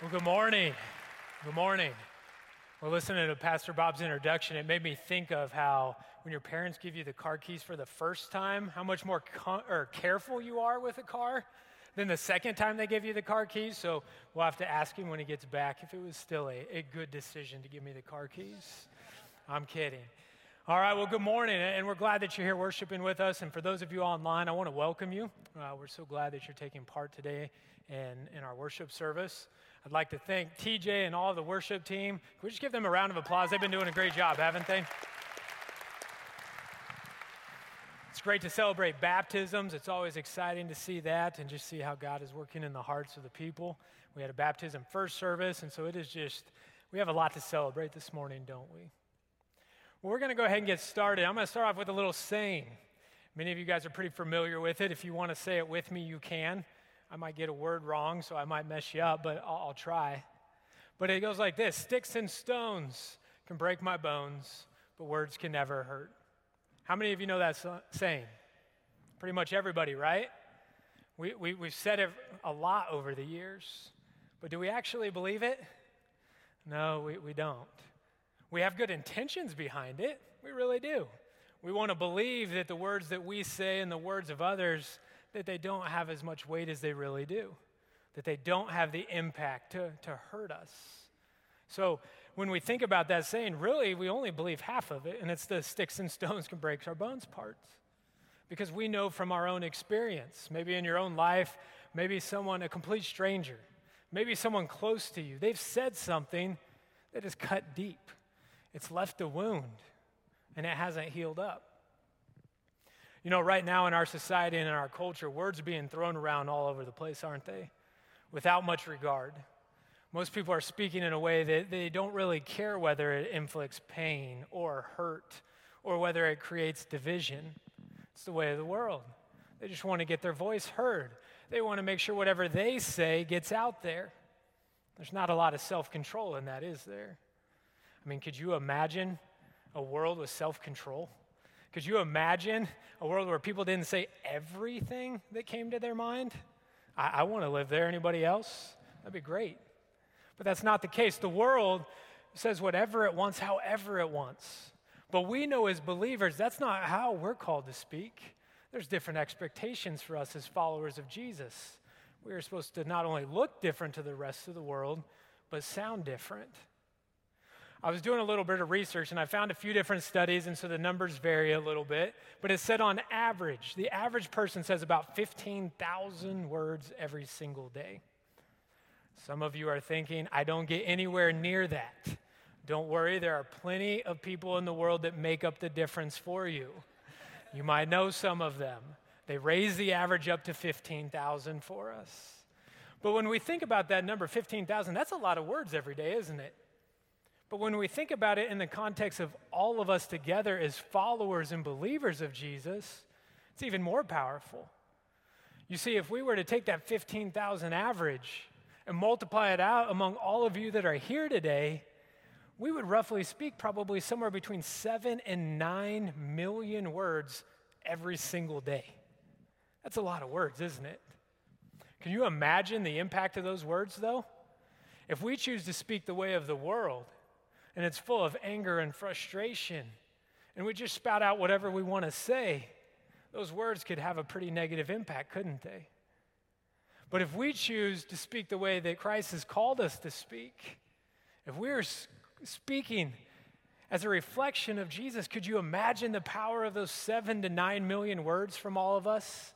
Well, good morning. Good morning. Well, listening to Pastor Bob's introduction, it made me think of how when your parents give you the car keys for the first time, how much more or careful you are with a car than the second time they give you the car keys. So we'll have to ask him when he gets back if it was still a, a good decision to give me the car keys. I'm kidding. All right, well, good morning, and we're glad that you're here worshiping with us. And for those of you online, I want to welcome you. Uh, we're so glad that you're taking part today in, in our worship service. I'd like to thank TJ and all the worship team. Can we just give them a round of applause? They've been doing a great job, haven't they? It's great to celebrate baptisms. It's always exciting to see that and just see how God is working in the hearts of the people. We had a baptism first service, and so it is just, we have a lot to celebrate this morning, don't we? Well, we're going to go ahead and get started. I'm going to start off with a little saying. Many of you guys are pretty familiar with it. If you want to say it with me, you can. I might get a word wrong, so I might mess you up, but I'll, I'll try. But it goes like this Sticks and stones can break my bones, but words can never hurt. How many of you know that saying? Pretty much everybody, right? We, we, we've said it a lot over the years, but do we actually believe it? No, we, we don't. We have good intentions behind it. We really do. We want to believe that the words that we say and the words of others that they don't have as much weight as they really do, that they don't have the impact to, to hurt us. So when we think about that saying, really, we only believe half of it, and it's the sticks and stones can break our bones parts. Because we know from our own experience, maybe in your own life, maybe someone, a complete stranger, maybe someone close to you, they've said something that has cut deep. It's left a wound, and it hasn't healed up. You know, right now in our society and in our culture, words are being thrown around all over the place, aren't they? Without much regard. Most people are speaking in a way that they don't really care whether it inflicts pain or hurt or whether it creates division. It's the way of the world. They just want to get their voice heard. They want to make sure whatever they say gets out there. There's not a lot of self control in that, is there? I mean, could you imagine a world with self control? Could you imagine a world where people didn't say everything that came to their mind? I, I want to live there. Anybody else? That'd be great. But that's not the case. The world says whatever it wants, however it wants. But we know as believers, that's not how we're called to speak. There's different expectations for us as followers of Jesus. We are supposed to not only look different to the rest of the world, but sound different. I was doing a little bit of research and I found a few different studies, and so the numbers vary a little bit. But it said on average, the average person says about 15,000 words every single day. Some of you are thinking, I don't get anywhere near that. Don't worry, there are plenty of people in the world that make up the difference for you. You might know some of them. They raise the average up to 15,000 for us. But when we think about that number, 15,000, that's a lot of words every day, isn't it? But when we think about it in the context of all of us together as followers and believers of Jesus, it's even more powerful. You see, if we were to take that 15,000 average and multiply it out among all of you that are here today, we would roughly speak probably somewhere between seven and nine million words every single day. That's a lot of words, isn't it? Can you imagine the impact of those words, though? If we choose to speak the way of the world, and it's full of anger and frustration, and we just spout out whatever we want to say, those words could have a pretty negative impact, couldn't they? But if we choose to speak the way that Christ has called us to speak, if we're speaking as a reflection of Jesus, could you imagine the power of those seven to nine million words from all of us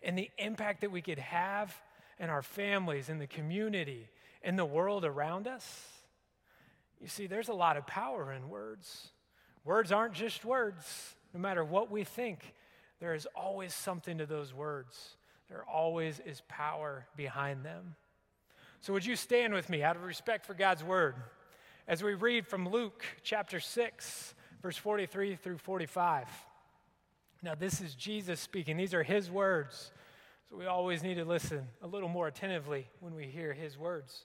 and the impact that we could have in our families, in the community, in the world around us? You see, there's a lot of power in words. Words aren't just words. No matter what we think, there is always something to those words. There always is power behind them. So, would you stand with me out of respect for God's word as we read from Luke chapter 6, verse 43 through 45? Now, this is Jesus speaking, these are his words. So, we always need to listen a little more attentively when we hear his words.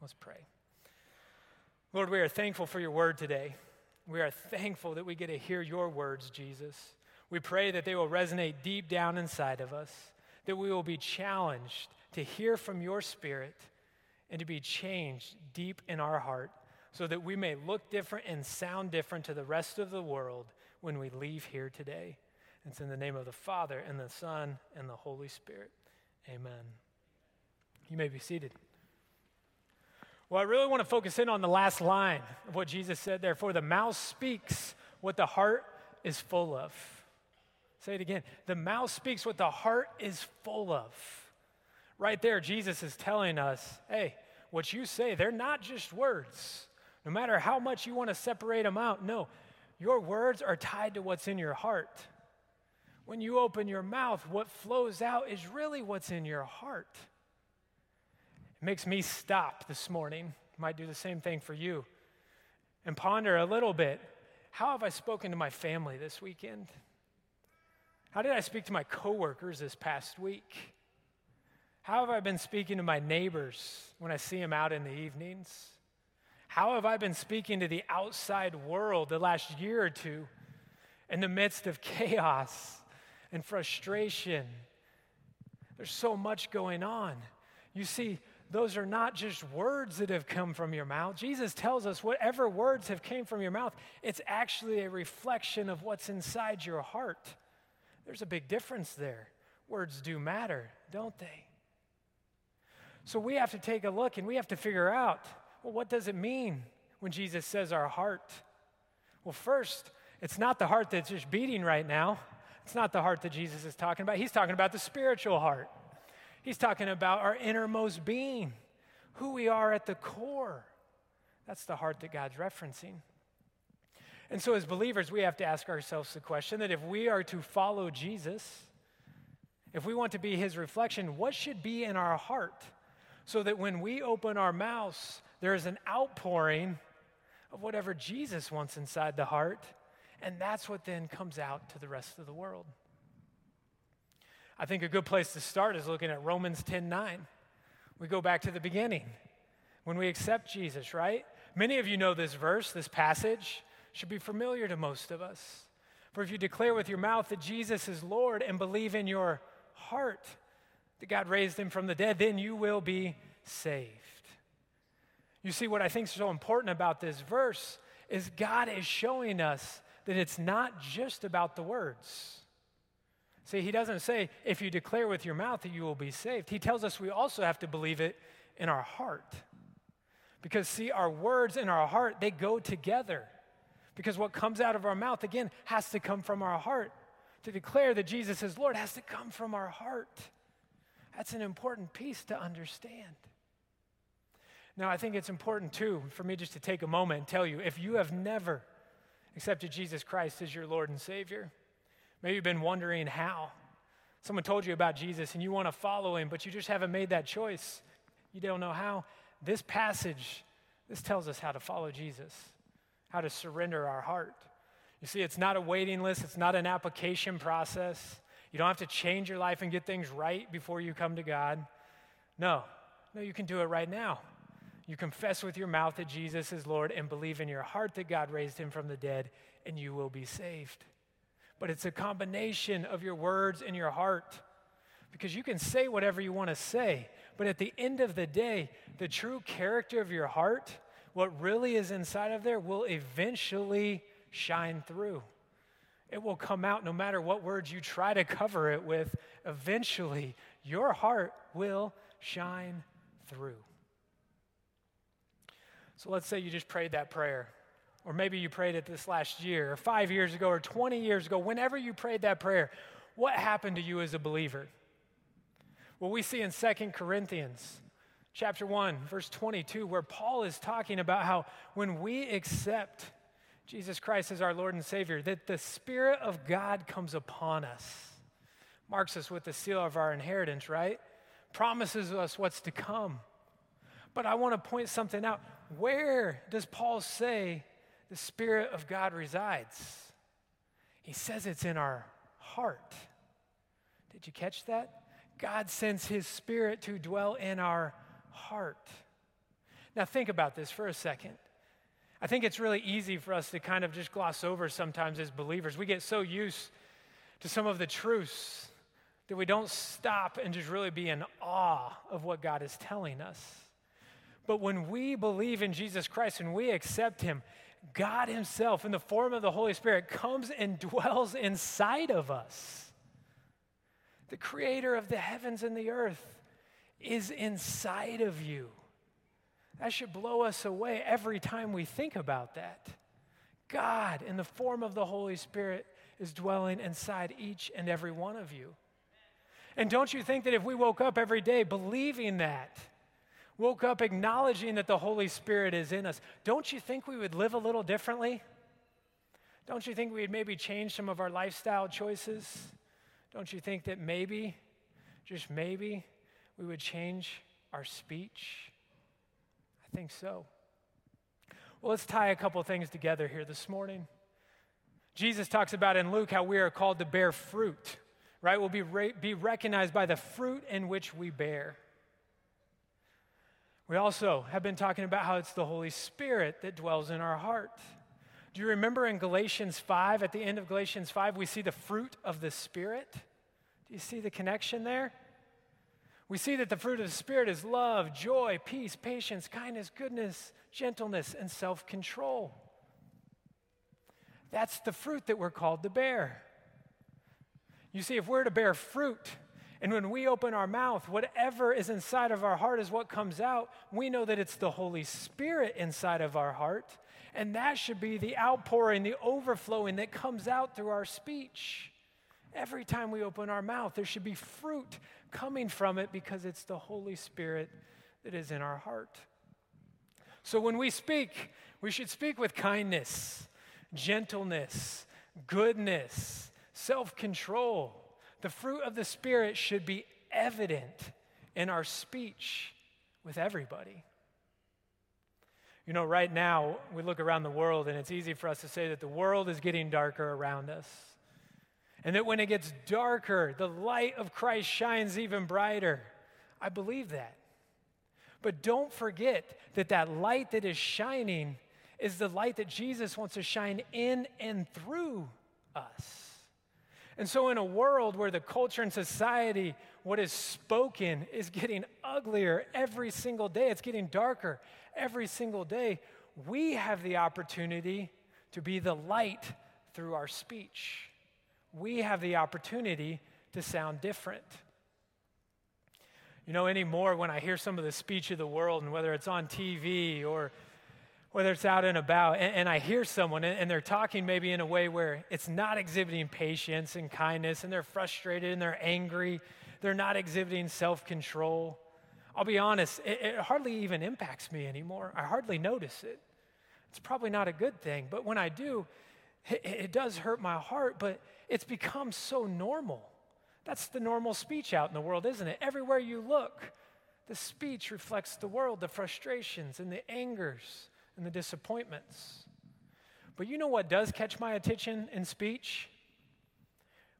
Let's pray. Lord, we are thankful for your word today. We are thankful that we get to hear your words, Jesus. We pray that they will resonate deep down inside of us, that we will be challenged to hear from your spirit and to be changed deep in our heart so that we may look different and sound different to the rest of the world when we leave here today. It's in the name of the Father and the Son and the Holy Spirit. Amen. You may be seated. Well, I really want to focus in on the last line of what Jesus said there. For the mouth speaks what the heart is full of. Say it again. The mouth speaks what the heart is full of. Right there, Jesus is telling us hey, what you say, they're not just words. No matter how much you want to separate them out, no, your words are tied to what's in your heart. When you open your mouth, what flows out is really what's in your heart. It makes me stop this morning. Might do the same thing for you. And ponder a little bit how have I spoken to my family this weekend? How did I speak to my coworkers this past week? How have I been speaking to my neighbors when I see them out in the evenings? How have I been speaking to the outside world the last year or two in the midst of chaos and frustration? There's so much going on. You see, those are not just words that have come from your mouth. Jesus tells us whatever words have came from your mouth, it's actually a reflection of what's inside your heart. There's a big difference there. Words do matter, don't they? So we have to take a look and we have to figure out well, what does it mean when Jesus says our heart? Well, first, it's not the heart that's just beating right now. It's not the heart that Jesus is talking about. He's talking about the spiritual heart. He's talking about our innermost being, who we are at the core. That's the heart that God's referencing. And so, as believers, we have to ask ourselves the question that if we are to follow Jesus, if we want to be his reflection, what should be in our heart? so that when we open our mouths, there is an outpouring of whatever Jesus wants inside the heart, and that's what then comes out to the rest of the world. I think a good place to start is looking at Romans 10 9. We go back to the beginning when we accept Jesus, right? Many of you know this verse, this passage should be familiar to most of us. For if you declare with your mouth that Jesus is Lord and believe in your heart that God raised him from the dead, then you will be saved. You see, what I think is so important about this verse is God is showing us that it's not just about the words. See, he doesn't say, if you declare with your mouth that you will be saved. He tells us we also have to believe it in our heart. Because, see, our words and our heart, they go together. Because what comes out of our mouth, again, has to come from our heart. To declare that Jesus is Lord has to come from our heart. That's an important piece to understand. Now, I think it's important too for me just to take a moment and tell you if you have never accepted Jesus Christ as your Lord and Savior, maybe you've been wondering how. Someone told you about Jesus and you want to follow him, but you just haven't made that choice. You don't know how. This passage, this tells us how to follow Jesus, how to surrender our heart. You see, it's not a waiting list, it's not an application process. You don't have to change your life and get things right before you come to God. No, no, you can do it right now. You confess with your mouth that Jesus is Lord and believe in your heart that God raised him from the dead, and you will be saved. But it's a combination of your words and your heart. Because you can say whatever you want to say, but at the end of the day, the true character of your heart, what really is inside of there, will eventually shine through. It will come out no matter what words you try to cover it with. Eventually, your heart will shine through. So let's say you just prayed that prayer, or maybe you prayed it this last year, or five years ago, or 20 years ago. Whenever you prayed that prayer, what happened to you as a believer? Well, we see in Second Corinthians chapter 1, verse 22, where Paul is talking about how when we accept Jesus Christ as our Lord and Savior, that the Spirit of God comes upon us, marks us with the seal of our inheritance, right? Promises us what's to come But I want to point something out. Where does Paul say the Spirit of God resides? He says it's in our heart. Did you catch that? God sends His Spirit to dwell in our heart. Now, think about this for a second. I think it's really easy for us to kind of just gloss over sometimes as believers. We get so used to some of the truths that we don't stop and just really be in awe of what God is telling us. But when we believe in Jesus Christ and we accept Him, God Himself, in the form of the Holy Spirit, comes and dwells inside of us. The creator of the heavens and the earth is inside of you. That should blow us away every time we think about that. God, in the form of the Holy Spirit, is dwelling inside each and every one of you. And don't you think that if we woke up every day believing that, woke up acknowledging that the Holy Spirit is in us, don't you think we would live a little differently? Don't you think we'd maybe change some of our lifestyle choices? Don't you think that maybe, just maybe, we would change our speech? I think so. Well, let's tie a couple things together here this morning. Jesus talks about in Luke how we are called to bear fruit, right? We'll be, re- be recognized by the fruit in which we bear. We also have been talking about how it's the Holy Spirit that dwells in our heart. Do you remember in Galatians 5, at the end of Galatians 5, we see the fruit of the Spirit? Do you see the connection there? We see that the fruit of the Spirit is love, joy, peace, patience, kindness, goodness, gentleness, and self control. That's the fruit that we're called to bear. You see, if we're to bear fruit, and when we open our mouth, whatever is inside of our heart is what comes out, we know that it's the Holy Spirit inside of our heart, and that should be the outpouring, the overflowing that comes out through our speech. Every time we open our mouth, there should be fruit coming from it because it's the Holy Spirit that is in our heart. So when we speak, we should speak with kindness, gentleness, goodness, self control. The fruit of the Spirit should be evident in our speech with everybody. You know, right now, we look around the world and it's easy for us to say that the world is getting darker around us. And that when it gets darker, the light of Christ shines even brighter. I believe that. But don't forget that that light that is shining is the light that Jesus wants to shine in and through us. And so, in a world where the culture and society, what is spoken, is getting uglier every single day, it's getting darker every single day, we have the opportunity to be the light through our speech we have the opportunity to sound different. You know, anymore, when I hear some of the speech of the world, and whether it's on TV or whether it's out and about, and, and I hear someone and, and they're talking maybe in a way where it's not exhibiting patience and kindness, and they're frustrated and they're angry, they're not exhibiting self control. I'll be honest, it, it hardly even impacts me anymore. I hardly notice it. It's probably not a good thing, but when I do, it, it does hurt my heart, but it's become so normal. That's the normal speech out in the world, isn't it? Everywhere you look, the speech reflects the world, the frustrations and the angers and the disappointments. But you know what does catch my attention in speech?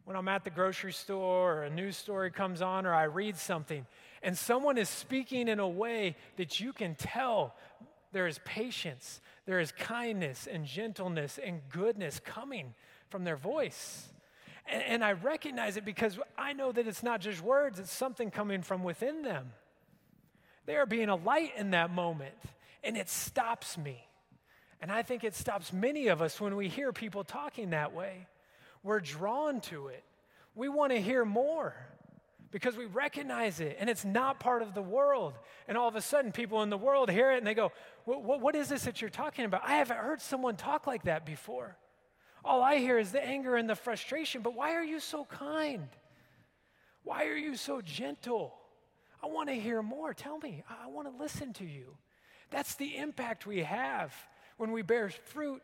When I'm at the grocery store or a news story comes on or I read something and someone is speaking in a way that you can tell there is patience, there is kindness and gentleness and goodness coming from their voice. And, and I recognize it because I know that it's not just words, it's something coming from within them. They are being a light in that moment, and it stops me. And I think it stops many of us when we hear people talking that way. We're drawn to it. We want to hear more because we recognize it and it's not part of the world. And all of a sudden, people in the world hear it and they go, What is this that you're talking about? I haven't heard someone talk like that before. All I hear is the anger and the frustration, but why are you so kind? Why are you so gentle? I want to hear more. Tell me. I want to listen to you. That's the impact we have when we bear fruit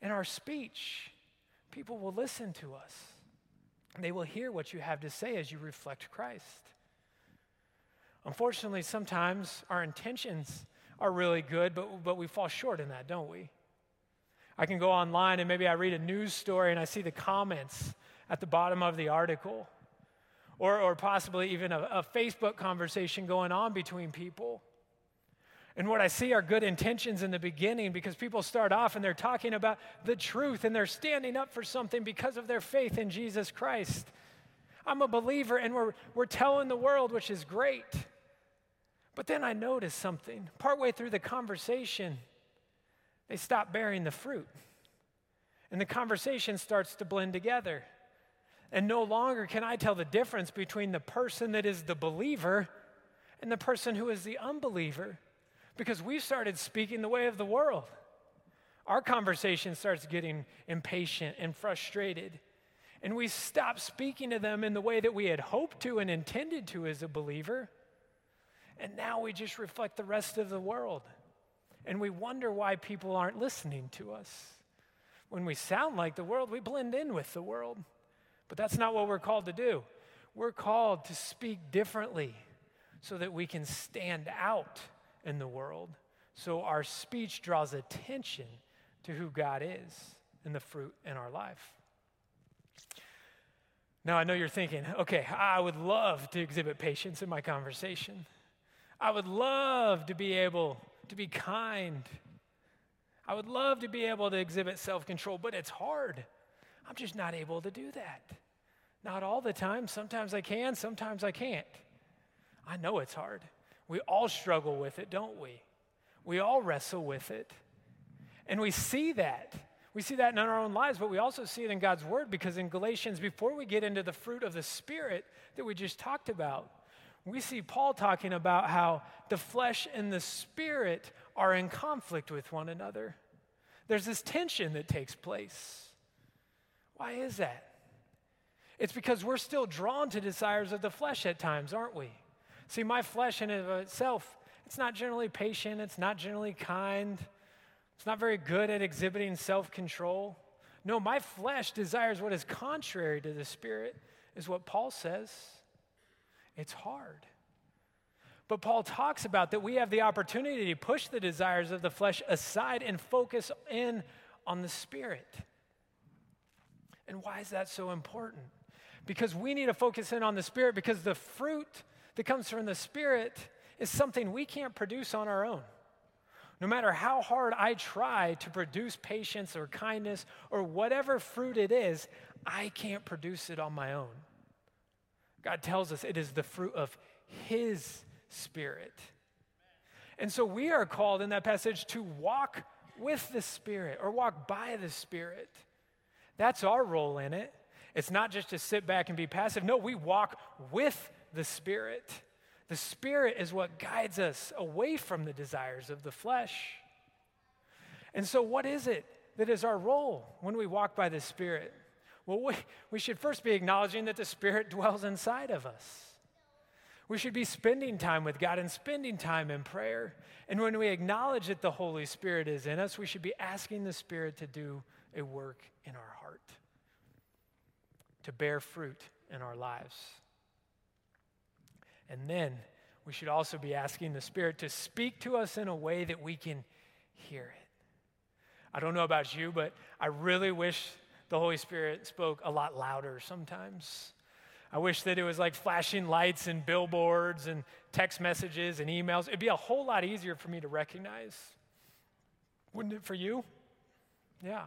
in our speech. People will listen to us. They will hear what you have to say as you reflect Christ. Unfortunately, sometimes our intentions are really good, but, but we fall short in that, don't we? I can go online and maybe I read a news story and I see the comments at the bottom of the article, or, or possibly even a, a Facebook conversation going on between people. And what I see are good intentions in the beginning because people start off and they're talking about the truth and they're standing up for something because of their faith in Jesus Christ. I'm a believer and we're, we're telling the world, which is great. But then I noticed something. Partway through the conversation, they stop bearing the fruit. And the conversation starts to blend together. And no longer can I tell the difference between the person that is the believer and the person who is the unbeliever because we've started speaking the way of the world. Our conversation starts getting impatient and frustrated. And we stop speaking to them in the way that we had hoped to and intended to as a believer. And now we just reflect the rest of the world. And we wonder why people aren't listening to us. When we sound like the world, we blend in with the world. But that's not what we're called to do. We're called to speak differently so that we can stand out in the world. So our speech draws attention to who God is and the fruit in our life. Now, I know you're thinking, okay, I would love to exhibit patience in my conversation. I would love to be able to be kind. I would love to be able to exhibit self control, but it's hard. I'm just not able to do that. Not all the time. Sometimes I can, sometimes I can't. I know it's hard. We all struggle with it, don't we? We all wrestle with it. And we see that. We see that in our own lives, but we also see it in God's Word because in Galatians, before we get into the fruit of the Spirit that we just talked about, we see Paul talking about how the flesh and the Spirit are in conflict with one another. There's this tension that takes place. Why is that? It's because we're still drawn to desires of the flesh at times, aren't we? See, my flesh in of itself, it's not generally patient, it's not generally kind, it's not very good at exhibiting self control. No, my flesh desires what is contrary to the Spirit, is what Paul says. It's hard. But Paul talks about that we have the opportunity to push the desires of the flesh aside and focus in on the Spirit. And why is that so important? Because we need to focus in on the Spirit because the fruit that comes from the Spirit is something we can't produce on our own. No matter how hard I try to produce patience or kindness or whatever fruit it is, I can't produce it on my own. God tells us it is the fruit of His Spirit. And so we are called in that passage to walk with the Spirit or walk by the Spirit. That's our role in it. It's not just to sit back and be passive. No, we walk with the Spirit. The Spirit is what guides us away from the desires of the flesh. And so, what is it that is our role when we walk by the Spirit? Well, we, we should first be acknowledging that the Spirit dwells inside of us. We should be spending time with God and spending time in prayer. And when we acknowledge that the Holy Spirit is in us, we should be asking the Spirit to do a work in our heart, to bear fruit in our lives. And then we should also be asking the Spirit to speak to us in a way that we can hear it. I don't know about you, but I really wish the Holy Spirit spoke a lot louder sometimes. I wish that it was like flashing lights and billboards and text messages and emails. It'd be a whole lot easier for me to recognize. Wouldn't it for you? Yeah.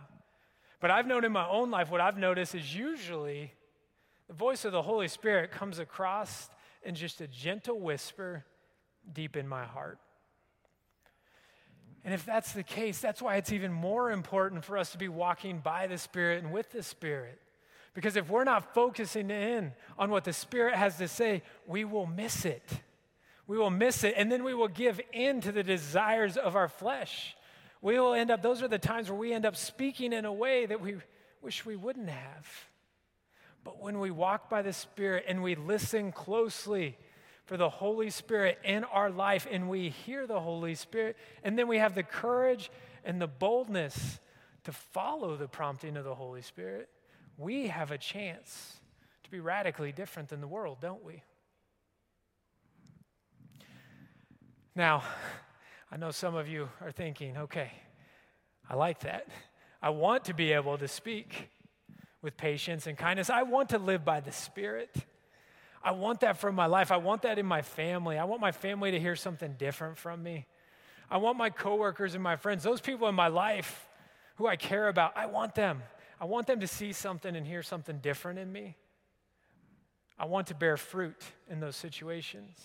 But I've known in my own life, what I've noticed is usually the voice of the Holy Spirit comes across in just a gentle whisper deep in my heart. And if that's the case, that's why it's even more important for us to be walking by the Spirit and with the Spirit. Because if we're not focusing in on what the Spirit has to say, we will miss it. We will miss it, and then we will give in to the desires of our flesh. We will end up, those are the times where we end up speaking in a way that we wish we wouldn't have. But when we walk by the Spirit and we listen closely for the Holy Spirit in our life and we hear the Holy Spirit, and then we have the courage and the boldness to follow the prompting of the Holy Spirit, we have a chance to be radically different than the world, don't we? Now, I know some of you are thinking, okay, I like that. I want to be able to speak with patience and kindness. I want to live by the Spirit. I want that for my life. I want that in my family. I want my family to hear something different from me. I want my coworkers and my friends, those people in my life who I care about, I want them. I want them to see something and hear something different in me. I want to bear fruit in those situations.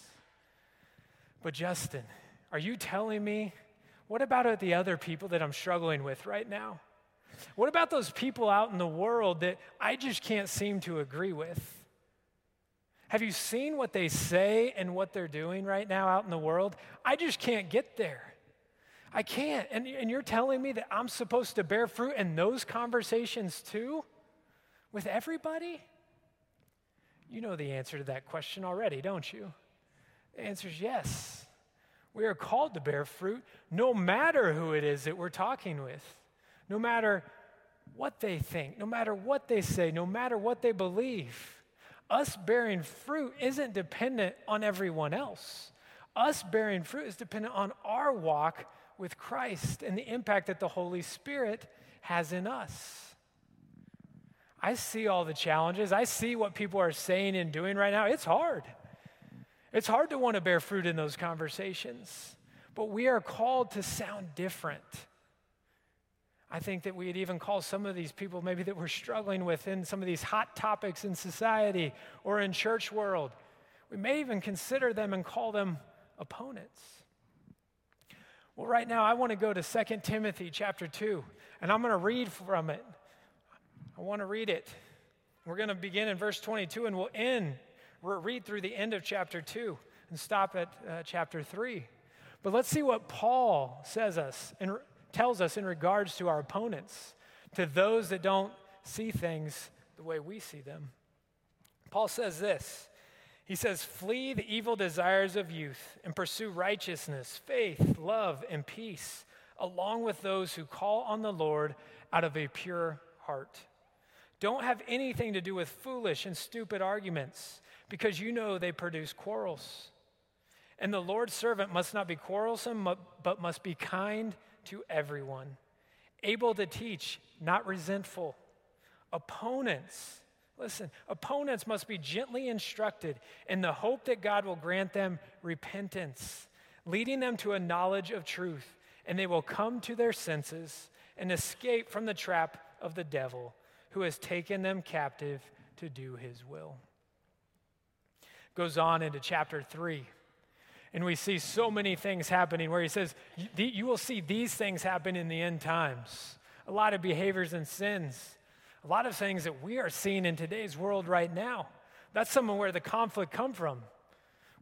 But, Justin, are you telling me, what about the other people that I'm struggling with right now? What about those people out in the world that I just can't seem to agree with? Have you seen what they say and what they're doing right now out in the world? I just can't get there. I can't. And, and you're telling me that I'm supposed to bear fruit in those conversations too? With everybody? You know the answer to that question already, don't you? The answer is yes. We are called to bear fruit no matter who it is that we're talking with, no matter what they think, no matter what they say, no matter what they believe us bearing fruit isn't dependent on everyone else. Us bearing fruit is dependent on our walk with Christ and the impact that the Holy Spirit has in us. I see all the challenges. I see what people are saying and doing right now. It's hard. It's hard to want to bear fruit in those conversations, but we are called to sound different. I think that we'd even call some of these people maybe that we're struggling with in some of these hot topics in society or in church world. We may even consider them and call them opponents. Well, right now I want to go to 2 Timothy chapter 2, and I'm going to read from it. I want to read it. We're going to begin in verse 22 and we'll end, we'll read through the end of chapter 2 and stop at uh, chapter 3. But let's see what Paul says us in tells us in regards to our opponents, to those that don't see things the way we see them. Paul says this He says, Flee the evil desires of youth and pursue righteousness, faith, love, and peace, along with those who call on the Lord out of a pure heart. Don't have anything to do with foolish and stupid arguments, because you know they produce quarrels. And the Lord's servant must not be quarrelsome, but must be kind to everyone, able to teach, not resentful. Opponents, listen, opponents must be gently instructed in the hope that God will grant them repentance, leading them to a knowledge of truth, and they will come to their senses and escape from the trap of the devil who has taken them captive to do his will. Goes on into chapter 3. And we see so many things happening where he says, You will see these things happen in the end times. A lot of behaviors and sins, a lot of things that we are seeing in today's world right now. That's some of where the conflict come from.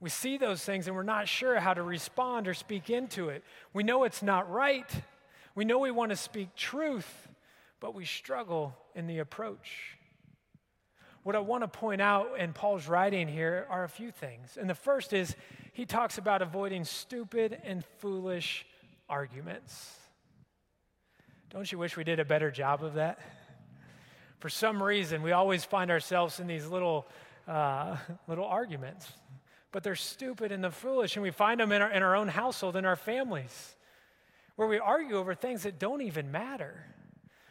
We see those things and we're not sure how to respond or speak into it. We know it's not right. We know we want to speak truth, but we struggle in the approach. What I want to point out in Paul's writing here are a few things. And the first is he talks about avoiding stupid and foolish arguments. Don't you wish we did a better job of that? For some reason, we always find ourselves in these little, uh, little arguments, but they're stupid and they're foolish, and we find them in our, in our own household, in our families, where we argue over things that don't even matter.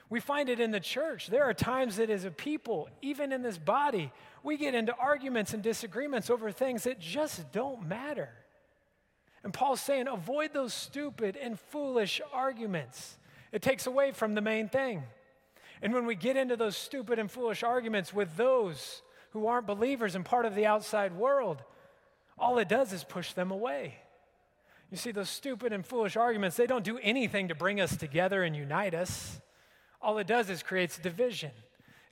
We find it in the church. There are times that as a people, even in this body, we get into arguments and disagreements over things that just don't matter. And Paul's saying, avoid those stupid and foolish arguments. It takes away from the main thing. And when we get into those stupid and foolish arguments with those who aren't believers and part of the outside world, all it does is push them away. You see, those stupid and foolish arguments, they don't do anything to bring us together and unite us all it does is creates division.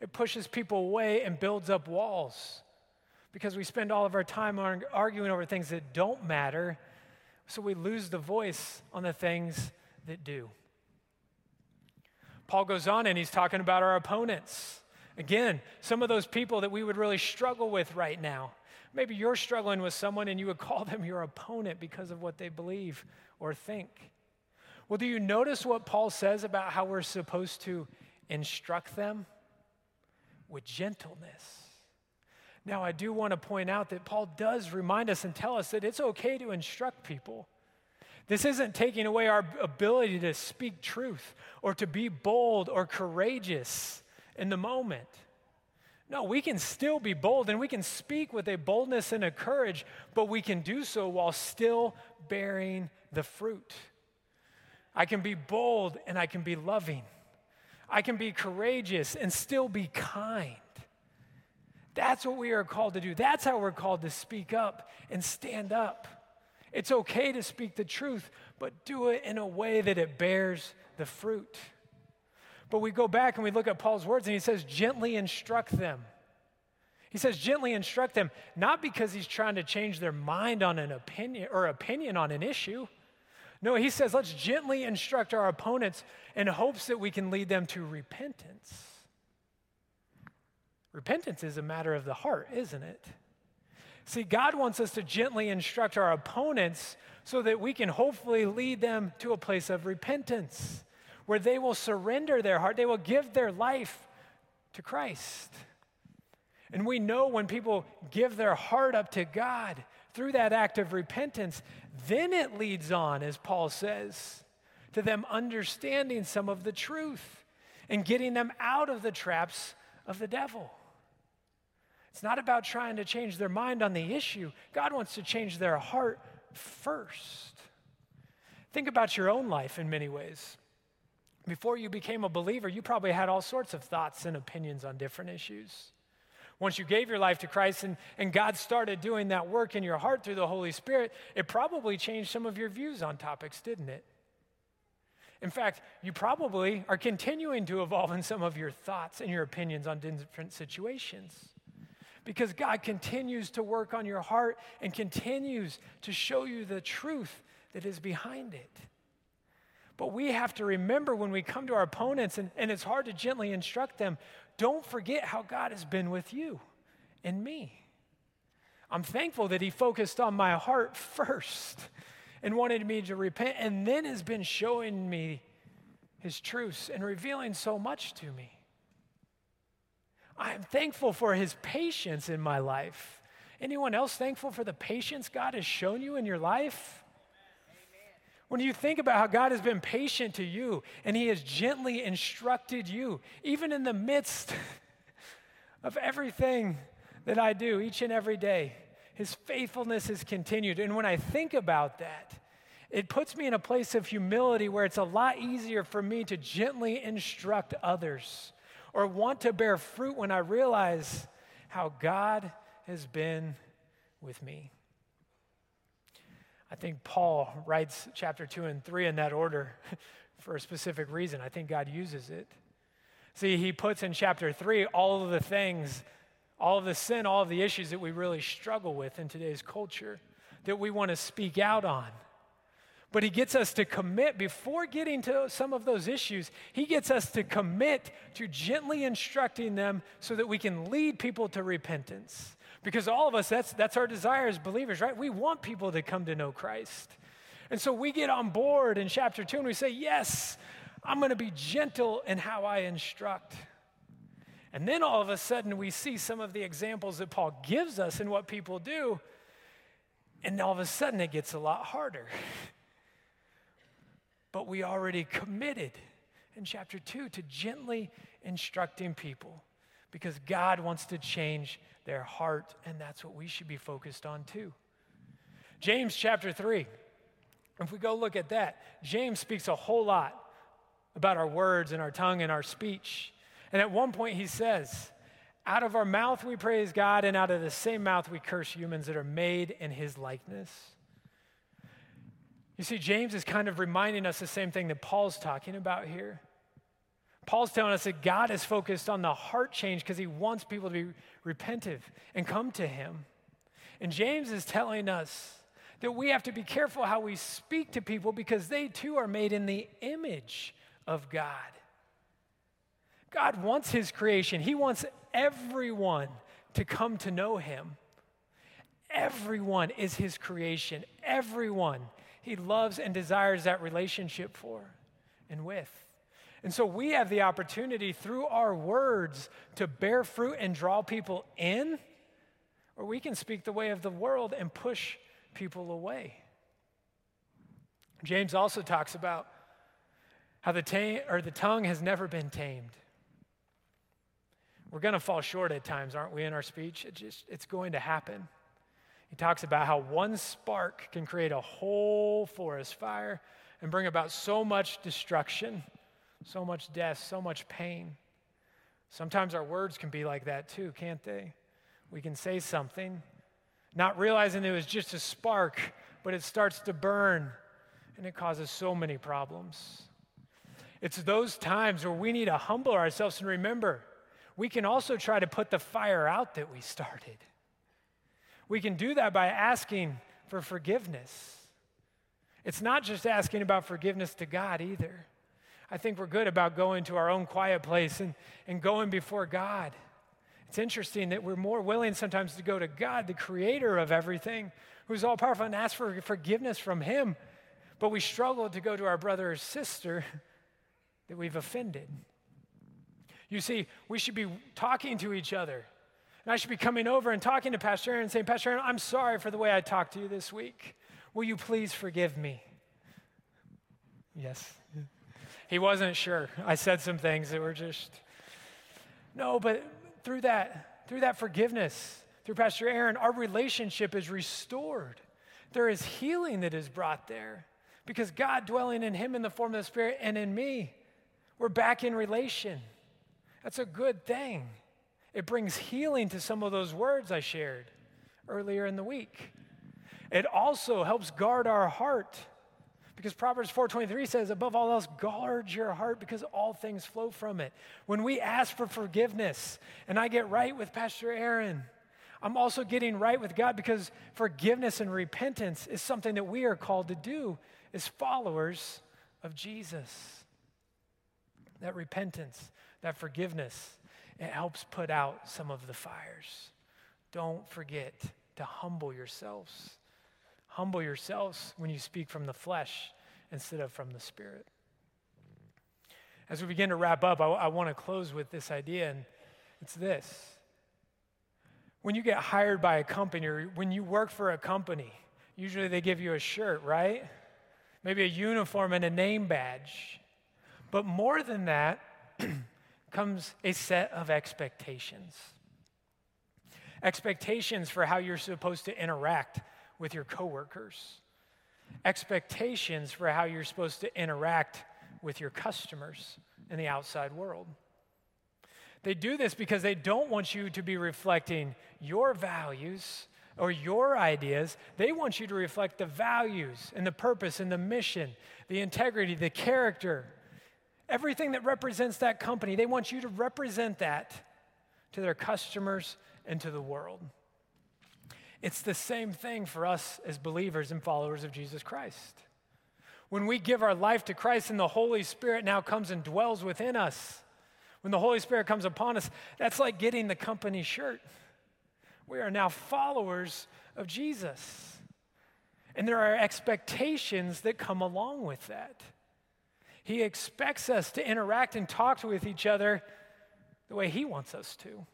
It pushes people away and builds up walls because we spend all of our time arguing over things that don't matter, so we lose the voice on the things that do. Paul goes on and he's talking about our opponents. Again, some of those people that we would really struggle with right now. Maybe you're struggling with someone and you would call them your opponent because of what they believe or think. Well, do you notice what Paul says about how we're supposed to instruct them? With gentleness. Now, I do want to point out that Paul does remind us and tell us that it's okay to instruct people. This isn't taking away our ability to speak truth or to be bold or courageous in the moment. No, we can still be bold and we can speak with a boldness and a courage, but we can do so while still bearing the fruit. I can be bold and I can be loving. I can be courageous and still be kind. That's what we are called to do. That's how we're called to speak up and stand up. It's okay to speak the truth, but do it in a way that it bears the fruit. But we go back and we look at Paul's words and he says, gently instruct them. He says, gently instruct them, not because he's trying to change their mind on an opinion or opinion on an issue. No, he says, let's gently instruct our opponents in hopes that we can lead them to repentance. Repentance is a matter of the heart, isn't it? See, God wants us to gently instruct our opponents so that we can hopefully lead them to a place of repentance where they will surrender their heart, they will give their life to Christ. And we know when people give their heart up to God through that act of repentance, then it leads on, as Paul says, to them understanding some of the truth and getting them out of the traps of the devil. It's not about trying to change their mind on the issue. God wants to change their heart first. Think about your own life in many ways. Before you became a believer, you probably had all sorts of thoughts and opinions on different issues. Once you gave your life to Christ and, and God started doing that work in your heart through the Holy Spirit, it probably changed some of your views on topics, didn't it? In fact, you probably are continuing to evolve in some of your thoughts and your opinions on different situations because God continues to work on your heart and continues to show you the truth that is behind it. But we have to remember when we come to our opponents, and, and it's hard to gently instruct them, don't forget how God has been with you and me. I'm thankful that He focused on my heart first and wanted me to repent, and then has been showing me His truths and revealing so much to me. I'm thankful for His patience in my life. Anyone else thankful for the patience God has shown you in your life? When you think about how God has been patient to you and He has gently instructed you, even in the midst of everything that I do each and every day, His faithfulness has continued. And when I think about that, it puts me in a place of humility where it's a lot easier for me to gently instruct others or want to bear fruit when I realize how God has been with me. I think Paul writes chapter 2 and 3 in that order for a specific reason. I think God uses it. See, he puts in chapter 3 all of the things, all of the sin, all of the issues that we really struggle with in today's culture that we want to speak out on. But he gets us to commit, before getting to some of those issues, he gets us to commit to gently instructing them so that we can lead people to repentance. Because all of us, that's, that's our desire as believers, right? We want people to come to know Christ. And so we get on board in chapter two and we say, Yes, I'm going to be gentle in how I instruct. And then all of a sudden we see some of the examples that Paul gives us in what people do. And all of a sudden it gets a lot harder. but we already committed in chapter two to gently instructing people because God wants to change their heart, and that's what we should be focused on too. James chapter 3. If we go look at that, James speaks a whole lot about our words and our tongue and our speech. And at one point he says, Out of our mouth we praise God, and out of the same mouth we curse humans that are made in his likeness. You see, James is kind of reminding us the same thing that Paul's talking about here. Paul's telling us that God is focused on the heart change because he wants people to be repentive and come to him. And James is telling us that we have to be careful how we speak to people because they too are made in the image of God. God wants his creation, he wants everyone to come to know him. Everyone is his creation, everyone he loves and desires that relationship for and with. And so we have the opportunity through our words to bear fruit and draw people in, or we can speak the way of the world and push people away. James also talks about how the, ta- or the tongue has never been tamed. We're going to fall short at times, aren't we, in our speech? It just, it's going to happen. He talks about how one spark can create a whole forest fire and bring about so much destruction, so much death, so much pain. Sometimes our words can be like that too, can't they? We can say something, not realizing it was just a spark, but it starts to burn and it causes so many problems. It's those times where we need to humble ourselves and remember we can also try to put the fire out that we started. We can do that by asking for forgiveness. It's not just asking about forgiveness to God either. I think we're good about going to our own quiet place and, and going before God. It's interesting that we're more willing sometimes to go to God, the creator of everything, who's all powerful, and ask for forgiveness from Him. But we struggle to go to our brother or sister that we've offended. You see, we should be talking to each other. And I should be coming over and talking to Pastor Aaron and saying, Pastor Aaron, I'm sorry for the way I talked to you this week. Will you please forgive me? Yes. He wasn't sure. I said some things that were just, no, but through that, through that forgiveness, through Pastor Aaron, our relationship is restored. There is healing that is brought there because God dwelling in him in the form of the Spirit and in me, we're back in relation. That's a good thing. It brings healing to some of those words I shared earlier in the week. It also helps guard our heart because Proverbs 4:23 says above all else guard your heart because all things flow from it. When we ask for forgiveness and I get right with Pastor Aaron, I'm also getting right with God because forgiveness and repentance is something that we are called to do as followers of Jesus. That repentance that forgiveness, it helps put out some of the fires. Don't forget to humble yourselves. Humble yourselves when you speak from the flesh instead of from the spirit. As we begin to wrap up, I, I want to close with this idea, and it's this. When you get hired by a company or when you work for a company, usually they give you a shirt, right? Maybe a uniform and a name badge. But more than that, comes a set of expectations. Expectations for how you're supposed to interact with your coworkers. Expectations for how you're supposed to interact with your customers in the outside world. They do this because they don't want you to be reflecting your values or your ideas. They want you to reflect the values and the purpose and the mission, the integrity, the character Everything that represents that company, they want you to represent that to their customers and to the world. It's the same thing for us as believers and followers of Jesus Christ. When we give our life to Christ and the Holy Spirit now comes and dwells within us, when the Holy Spirit comes upon us, that's like getting the company shirt. We are now followers of Jesus. And there are expectations that come along with that. He expects us to interact and talk with each other the way He wants us to.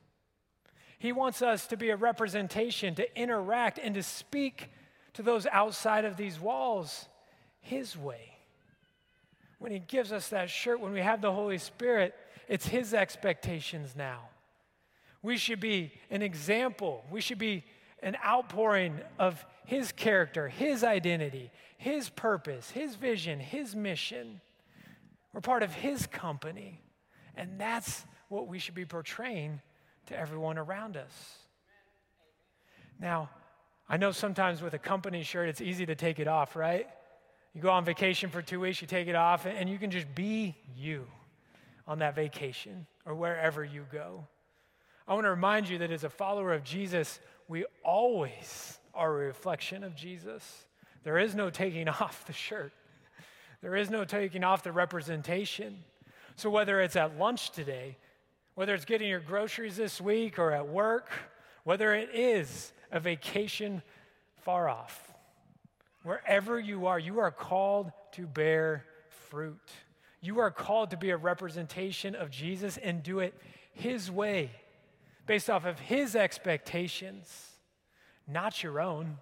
He wants us to be a representation, to interact, and to speak to those outside of these walls His way. When He gives us that shirt, when we have the Holy Spirit, it's His expectations now. We should be an example. We should be an outpouring of His character, His identity, His purpose, His vision, His mission. We're part of His company. And that's what we should be portraying to everyone around us. Now, I know sometimes with a company shirt, it's easy to take it off, right? You go on vacation for two weeks, you take it off, and you can just be you on that vacation or wherever you go. I want to remind you that as a follower of Jesus, we always are a reflection of Jesus. There is no taking off the shirt. There is no taking off the representation. So, whether it's at lunch today, whether it's getting your groceries this week or at work, whether it is a vacation far off, wherever you are, you are called to bear fruit. You are called to be a representation of Jesus and do it His way, based off of His expectations, not your own.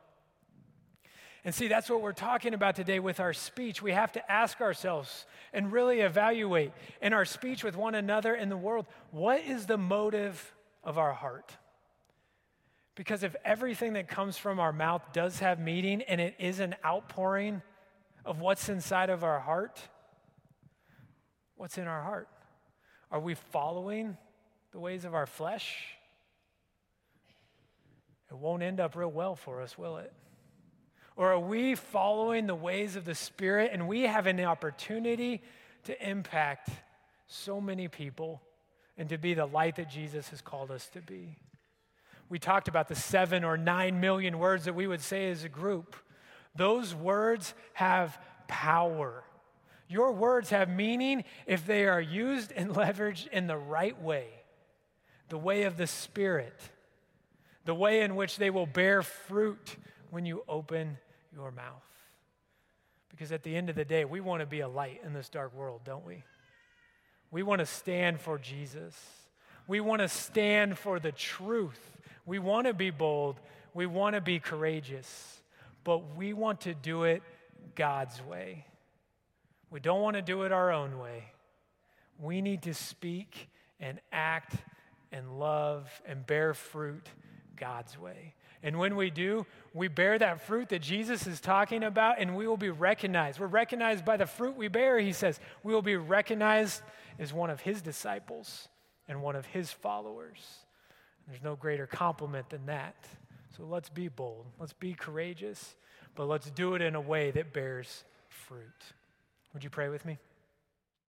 And see, that's what we're talking about today with our speech. We have to ask ourselves and really evaluate in our speech with one another in the world what is the motive of our heart? Because if everything that comes from our mouth does have meaning and it is an outpouring of what's inside of our heart, what's in our heart? Are we following the ways of our flesh? It won't end up real well for us, will it? Or are we following the ways of the Spirit and we have an opportunity to impact so many people and to be the light that Jesus has called us to be? We talked about the seven or nine million words that we would say as a group. Those words have power. Your words have meaning if they are used and leveraged in the right way, the way of the Spirit, the way in which they will bear fruit when you open your mouth. Because at the end of the day, we want to be a light in this dark world, don't we? We want to stand for Jesus. We want to stand for the truth. We want to be bold. We want to be courageous. But we want to do it God's way. We don't want to do it our own way. We need to speak and act and love and bear fruit God's way. And when we do, we bear that fruit that Jesus is talking about, and we will be recognized. We're recognized by the fruit we bear, he says. We will be recognized as one of his disciples and one of his followers. There's no greater compliment than that. So let's be bold, let's be courageous, but let's do it in a way that bears fruit. Would you pray with me?